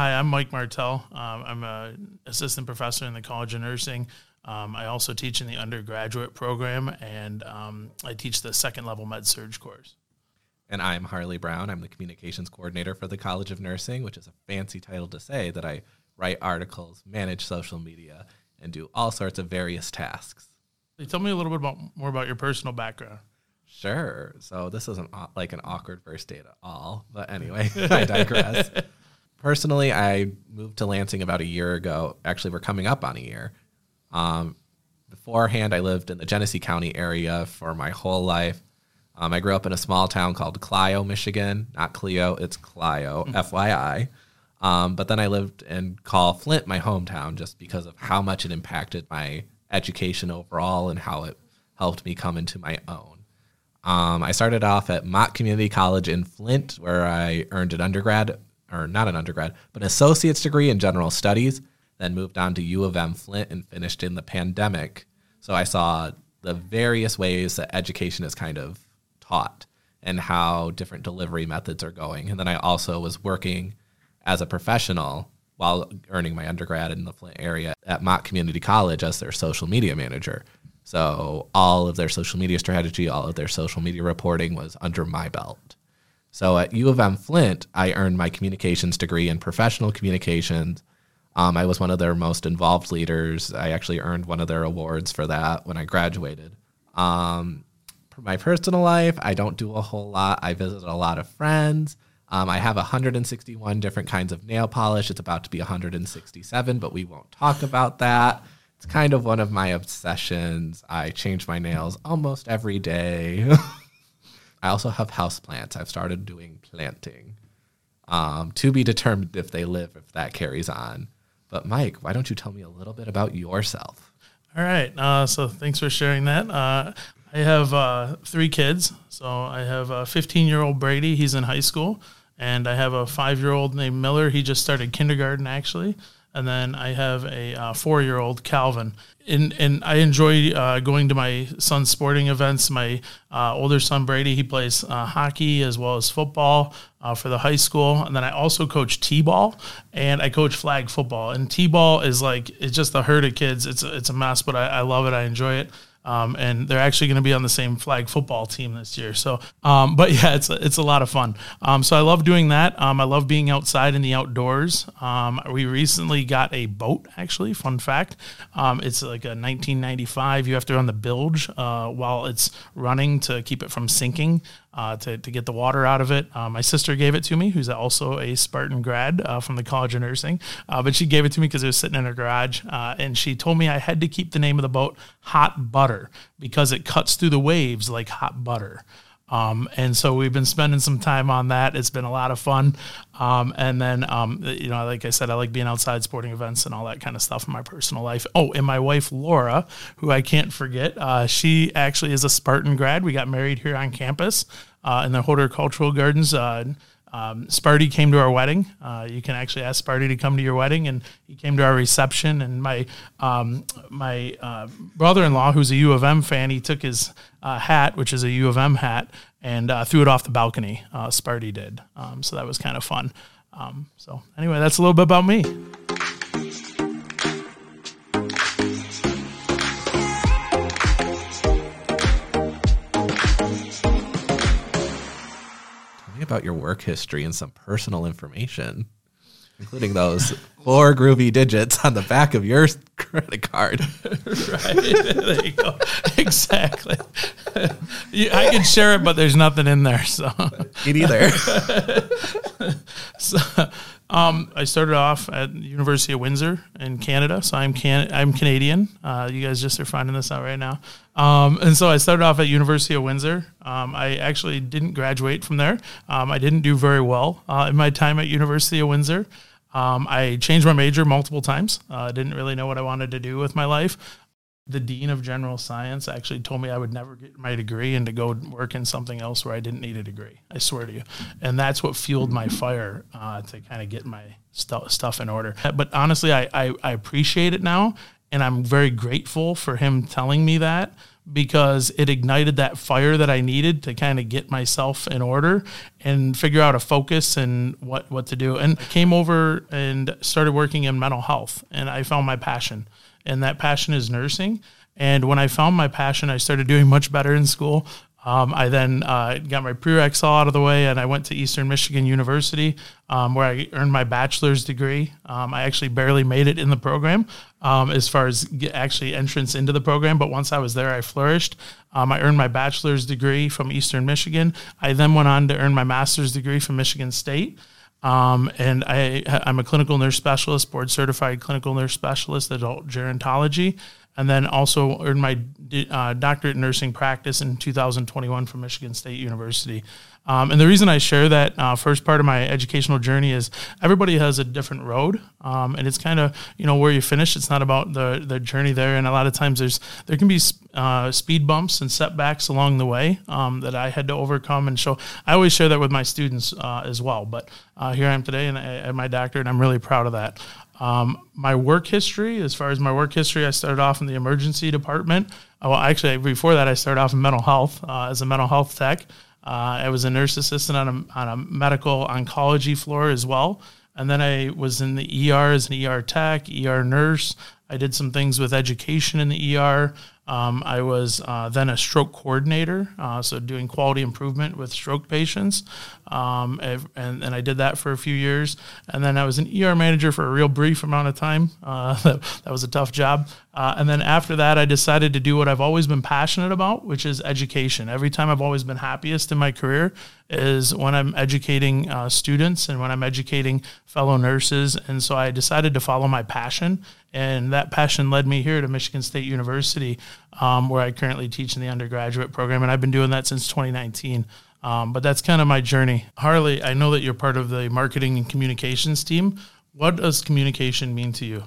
Hi, I'm Mike Martell. Um, I'm an assistant professor in the College of Nursing. Um, I also teach in the undergraduate program, and um, I teach the second level med surg course. And I'm Harley Brown. I'm the communications coordinator for the College of Nursing, which is a fancy title to say that I write articles, manage social media, and do all sorts of various tasks. Tell me a little bit about more about your personal background. Sure. So this isn't like an awkward first date at all, but anyway, I digress. Personally, I moved to Lansing about a year ago. Actually, we're coming up on a year. Um, beforehand, I lived in the Genesee County area for my whole life. Um, I grew up in a small town called Clio, Michigan. Not Clio, it's Clio, mm-hmm. FYI. Um, but then I lived in Call Flint, my hometown, just because of how much it impacted my education overall and how it helped me come into my own. Um, I started off at Mott Community College in Flint, where I earned an undergrad, or not an undergrad, but an associate's degree in general studies. Then moved on to U of M Flint and finished in the pandemic. So I saw the various ways that education is kind of taught and how different delivery methods are going. And then I also was working as a professional while earning my undergrad in the Flint area at Mott Community College as their social media manager. So all of their social media strategy, all of their social media reporting was under my belt. So at U of M Flint, I earned my communications degree in professional communications. Um, I was one of their most involved leaders. I actually earned one of their awards for that when I graduated. Um, my personal life, I don't do a whole lot. I visit a lot of friends. Um, I have 161 different kinds of nail polish. It's about to be 167, but we won't talk about that. It's kind of one of my obsessions. I change my nails almost every day. I also have house plants. I've started doing planting. Um, to be determined if they live, if that carries on. But Mike, why don't you tell me a little bit about yourself? All right. Uh, so thanks for sharing that. Uh, I have uh, three kids. So I have a 15 year old Brady. He's in high school and I have a five year old named Miller. He just started kindergarten actually, and then I have a uh, four year old Calvin. And, and I enjoy uh, going to my son's sporting events. My uh, older son Brady, he plays uh, hockey as well as football uh, for the high school, and then I also coach t-ball and I coach flag football. And t-ball is like it's just a herd of kids. It's it's a mess, but I, I love it. I enjoy it. Um, and they're actually going to be on the same flag football team this year. So, um, but yeah, it's a, it's a lot of fun. Um, so I love doing that. Um, I love being outside in the outdoors. Um, we recently got a boat. Actually, fun fact, um, it's like a 1995. You have to run the bilge uh, while it's running to keep it from sinking uh, to, to get the water out of it. Uh, my sister gave it to me, who's also a Spartan grad uh, from the College of Nursing, uh, but she gave it to me because it was sitting in her garage. Uh, and she told me I had to keep the name of the boat Hot Butter because it cuts through the waves like hot butter. Um, and so we've been spending some time on that. It's been a lot of fun. Um, and then, um, you know, like I said, I like being outside sporting events and all that kind of stuff in my personal life. Oh, and my wife, Laura, who I can't forget, uh, she actually is a Spartan grad. We got married here on campus uh, in the Horticultural Gardens. Uh, um, Sparty came to our wedding. Uh, you can actually ask Sparty to come to your wedding, and he came to our reception. And my um, my uh, brother-in-law, who's a U of M fan, he took his uh, hat, which is a U of M hat, and uh, threw it off the balcony. Uh, Sparty did, um, so that was kind of fun. Um, so anyway, that's a little bit about me. Tell me about your work history and some personal information, including those four groovy digits on the back of your credit card. right. There you go. Exactly. I can share it, but there's nothing in there. So, me neither. so, um, I started off at University of Windsor in Canada, so I'm can I'm Canadian. Uh, you guys just are finding this out right now. Um, and so I started off at University of Windsor. Um, I actually didn't graduate from there. Um, I didn't do very well uh, in my time at University of Windsor. Um, I changed my major multiple times. Uh, I uh, didn't really know what I wanted to do with my life the dean of general science actually told me I would never get my degree and to go work in something else where I didn't need a degree. I swear to you. And that's what fueled my fire uh, to kind of get my st- stuff in order. But honestly, I, I, I appreciate it now. And I'm very grateful for him telling me that because it ignited that fire that I needed to kind of get myself in order and figure out a focus and what, what to do. And I came over and started working in mental health and I found my passion. And that passion is nursing. And when I found my passion, I started doing much better in school. Um, I then uh, got my prereqs all out of the way, and I went to Eastern Michigan University, um, where I earned my bachelor's degree. Um, I actually barely made it in the program um, as far as actually entrance into the program, but once I was there, I flourished. Um, I earned my bachelor's degree from Eastern Michigan. I then went on to earn my master's degree from Michigan State. Um, and I, I'm a clinical nurse specialist, board certified clinical nurse specialist, adult gerontology and then also earned my uh, doctorate in nursing practice in 2021 from Michigan State University. Um, and the reason I share that uh, first part of my educational journey is everybody has a different road, um, and it's kind of you know where you finish. It's not about the the journey there, and a lot of times there's there can be uh, speed bumps and setbacks along the way um, that I had to overcome. And so I always share that with my students uh, as well. But uh, here I am today, and I, I my doctorate, and I'm really proud of that. Um, my work history, as far as my work history, I started off in the emergency department. Well, actually, before that, I started off in mental health uh, as a mental health tech. Uh, I was a nurse assistant on a, on a medical oncology floor as well. And then I was in the ER as an ER tech, ER nurse. I did some things with education in the ER. Um, I was uh, then a stroke coordinator, uh, so doing quality improvement with stroke patients. Um, and, and I did that for a few years. And then I was an ER manager for a real brief amount of time. Uh, that, that, was a tough job. Uh, and then after that, I decided to do what I've always been passionate about, which is education. Every time I've always been happiest in my career is when I'm educating uh, students and when I'm educating fellow nurses. And so I decided to follow my passion. And that passion led me here to Michigan State University, um, where I currently teach in the undergraduate program. And I've been doing that since 2019. Um, but that's kind of my journey. Harley, I know that you're part of the marketing and communications team. What does communication mean to you?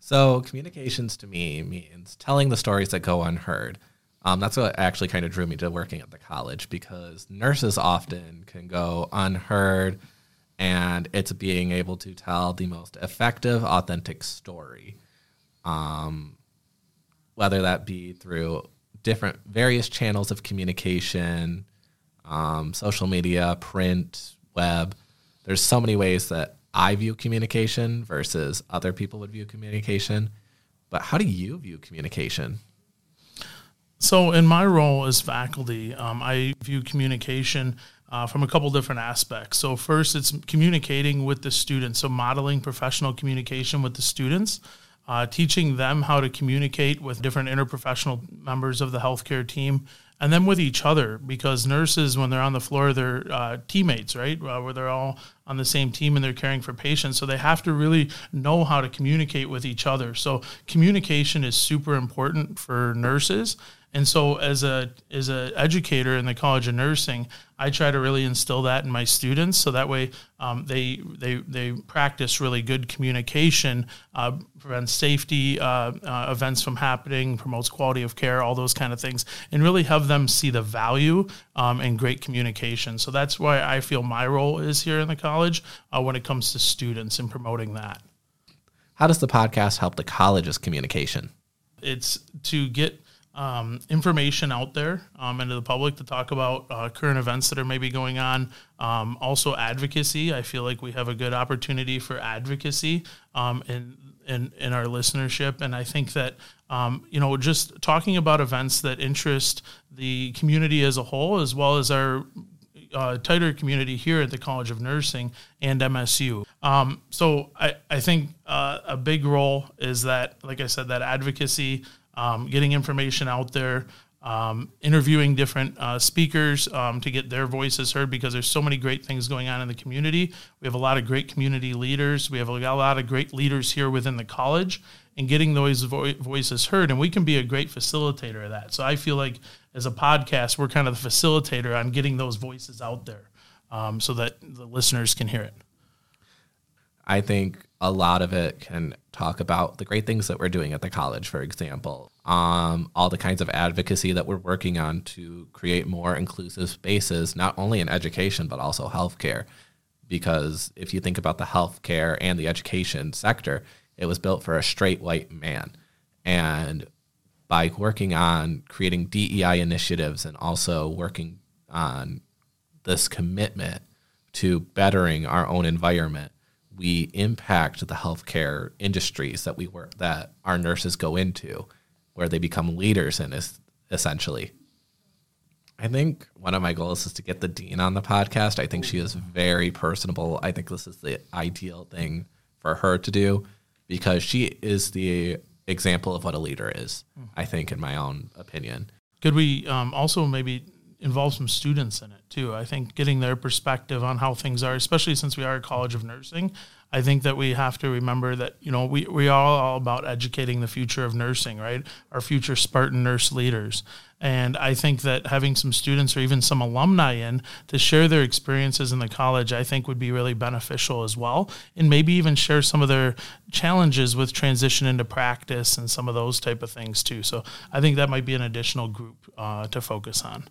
So, communications to me means telling the stories that go unheard. Um, that's what actually kind of drew me to working at the college because nurses often can go unheard, and it's being able to tell the most effective, authentic story. Um, whether that be through different various channels of communication, um, social media, print, web. There's so many ways that I view communication versus other people would view communication. But how do you view communication? So, in my role as faculty, um, I view communication uh, from a couple different aspects. So, first, it's communicating with the students, so modeling professional communication with the students. Uh, teaching them how to communicate with different interprofessional members of the healthcare team and then with each other because nurses when they're on the floor they're uh, teammates right uh, where they're all on the same team and they're caring for patients so they have to really know how to communicate with each other so communication is super important for nurses and so, as a as a educator in the College of Nursing, I try to really instill that in my students, so that way um, they they they practice really good communication, uh, prevents safety uh, uh, events from happening, promotes quality of care, all those kind of things, and really have them see the value um, in great communication. So that's why I feel my role is here in the college uh, when it comes to students and promoting that. How does the podcast help the college's communication? It's to get um, information out there um, into the public to talk about uh, current events that are maybe going on. Um, also, advocacy. I feel like we have a good opportunity for advocacy um, in, in, in our listenership, and I think that um, you know just talking about events that interest the community as a whole, as well as our uh, tighter community here at the College of Nursing and MSU. Um, so I, I think uh, a big role is that, like I said, that advocacy, um, getting information out there, um, interviewing different uh, speakers um, to get their voices heard because there's so many great things going on in the community. We have a lot of great community leaders. We have a lot of great leaders here within the college and getting those vo- voices heard. And we can be a great facilitator of that. So I feel like as a podcast, we're kind of the facilitator on getting those voices out there um, so that the listeners can hear it. I think a lot of it can talk about the great things that we're doing at the college, for example, um, all the kinds of advocacy that we're working on to create more inclusive spaces, not only in education, but also healthcare. Because if you think about the healthcare and the education sector, it was built for a straight white man. And by working on creating DEI initiatives and also working on this commitment to bettering our own environment, we impact the healthcare industries that we work that our nurses go into, where they become leaders in is essentially. I think one of my goals is to get the dean on the podcast. I think she is very personable. I think this is the ideal thing for her to do because she is the example of what a leader is. I think, in my own opinion. Could we um, also maybe involve some students in it too? I think getting their perspective on how things are, especially since we are a college of nursing, I think that we have to remember that you know we we are all about educating the future of nursing, right? Our future Spartan nurse leaders, and I think that having some students or even some alumni in to share their experiences in the college, I think would be really beneficial as well, and maybe even share some of their challenges with transition into practice and some of those type of things too. So I think that might be an additional group uh, to focus on.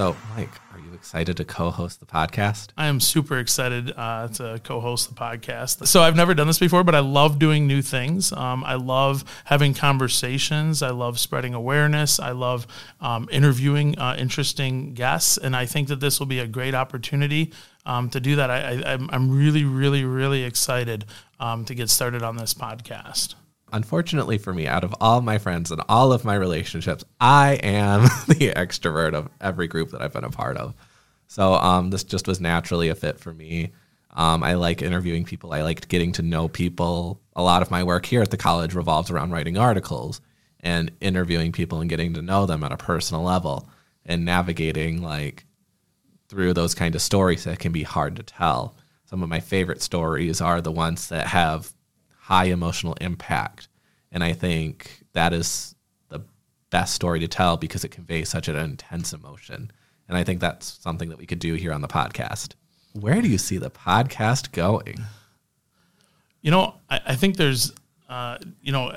So, Mike, are you excited to co-host the podcast? I am super excited uh, to co-host the podcast. So I've never done this before, but I love doing new things. Um, I love having conversations. I love spreading awareness. I love um, interviewing uh, interesting guests, and I think that this will be a great opportunity um, to do that. I, I'm really, really, really excited um, to get started on this podcast unfortunately for me, out of all my friends and all of my relationships, I am the extrovert of every group that I've been a part of. So um, this just was naturally a fit for me. Um, I like interviewing people. I liked getting to know people. A lot of my work here at the college revolves around writing articles and interviewing people and getting to know them at a personal level and navigating like through those kind of stories that can be hard to tell. Some of my favorite stories are the ones that have high emotional impact. And I think that is the best story to tell because it conveys such an intense emotion. And I think that's something that we could do here on the podcast. Where do you see the podcast going? You know, I, I think there's, uh, you know,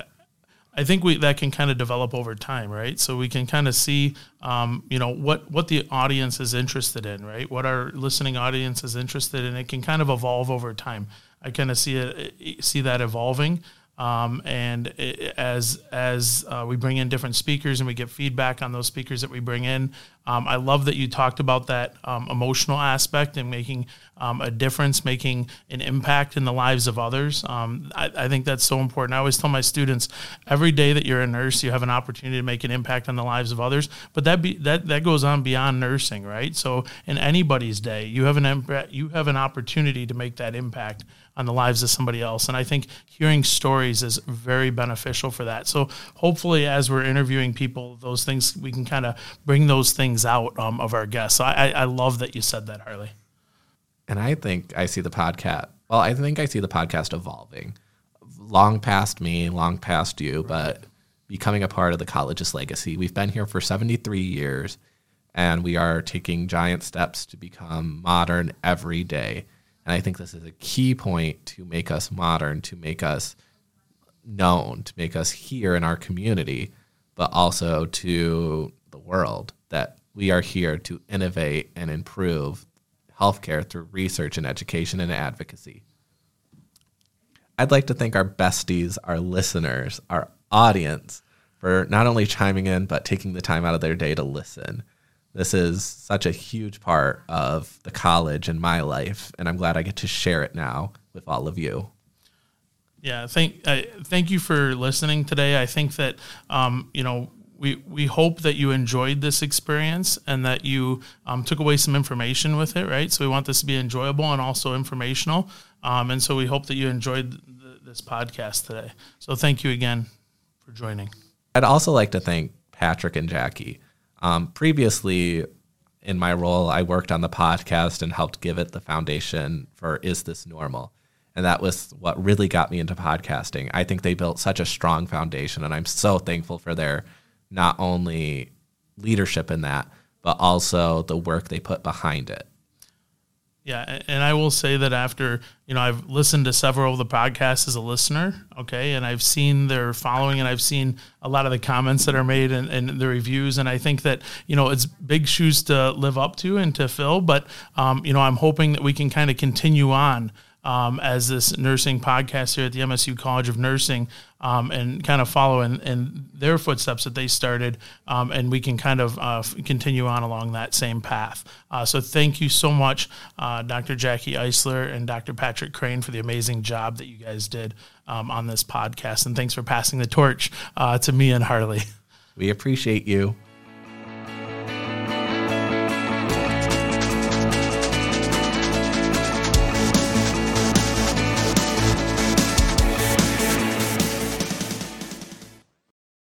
I think we that can kind of develop over time, right? So we can kind of see, um, you know, what what the audience is interested in, right? What our listening audience is interested in. It can kind of evolve over time. I kind of see it, see that evolving. Um, and it, as as uh, we bring in different speakers and we get feedback on those speakers that we bring in, um, I love that you talked about that um, emotional aspect and making um, a difference, making an impact in the lives of others. Um, I, I, think that's so important. I always tell my students, every day that you're a nurse, you have an opportunity to make an impact on the lives of others. But that be, that that goes on beyond nursing, right? So in anybody's day, you have an you have an opportunity to make that impact on the lives of somebody else. And I think hearing stories is very beneficial for that. So hopefully, as we're interviewing people, those things we can kind of bring those things out um, of our guests. So I, I love that you said that, Harley. And I think I see the podcast. Well, I think I see the podcast evolving, long past me, long past you, right. but becoming a part of the college's legacy. We've been here for 73 years, and we are taking giant steps to become modern every day. And I think this is a key point to make us modern, to make us known, to make us here in our community, but also to the world that we are here to innovate and improve healthcare through research and education and advocacy. I'd like to thank our besties, our listeners, our audience for not only chiming in, but taking the time out of their day to listen. This is such a huge part of the college and my life, and I'm glad I get to share it now with all of you. Yeah, thank uh, thank you for listening today. I think that um, you know we we hope that you enjoyed this experience and that you um, took away some information with it. Right, so we want this to be enjoyable and also informational, um, and so we hope that you enjoyed the, this podcast today. So thank you again for joining. I'd also like to thank Patrick and Jackie. Um, previously, in my role, I worked on the podcast and helped give it the foundation for Is This Normal? And that was what really got me into podcasting. I think they built such a strong foundation, and I'm so thankful for their not only leadership in that, but also the work they put behind it. Yeah, and I will say that after you know I've listened to several of the podcasts as a listener, okay, and I've seen their following, and I've seen a lot of the comments that are made and, and the reviews, and I think that you know it's big shoes to live up to and to fill, but um, you know I'm hoping that we can kind of continue on um, as this nursing podcast here at the MSU College of Nursing um, and kind of follow in, in, their footsteps that they started. Um, and we can kind of uh, continue on along that same path. Uh, so thank you so much, uh, Dr. Jackie Eisler and Dr. Patrick Crane, for the amazing job that you guys did um, on this podcast. And thanks for passing the torch uh, to me and Harley. We appreciate you.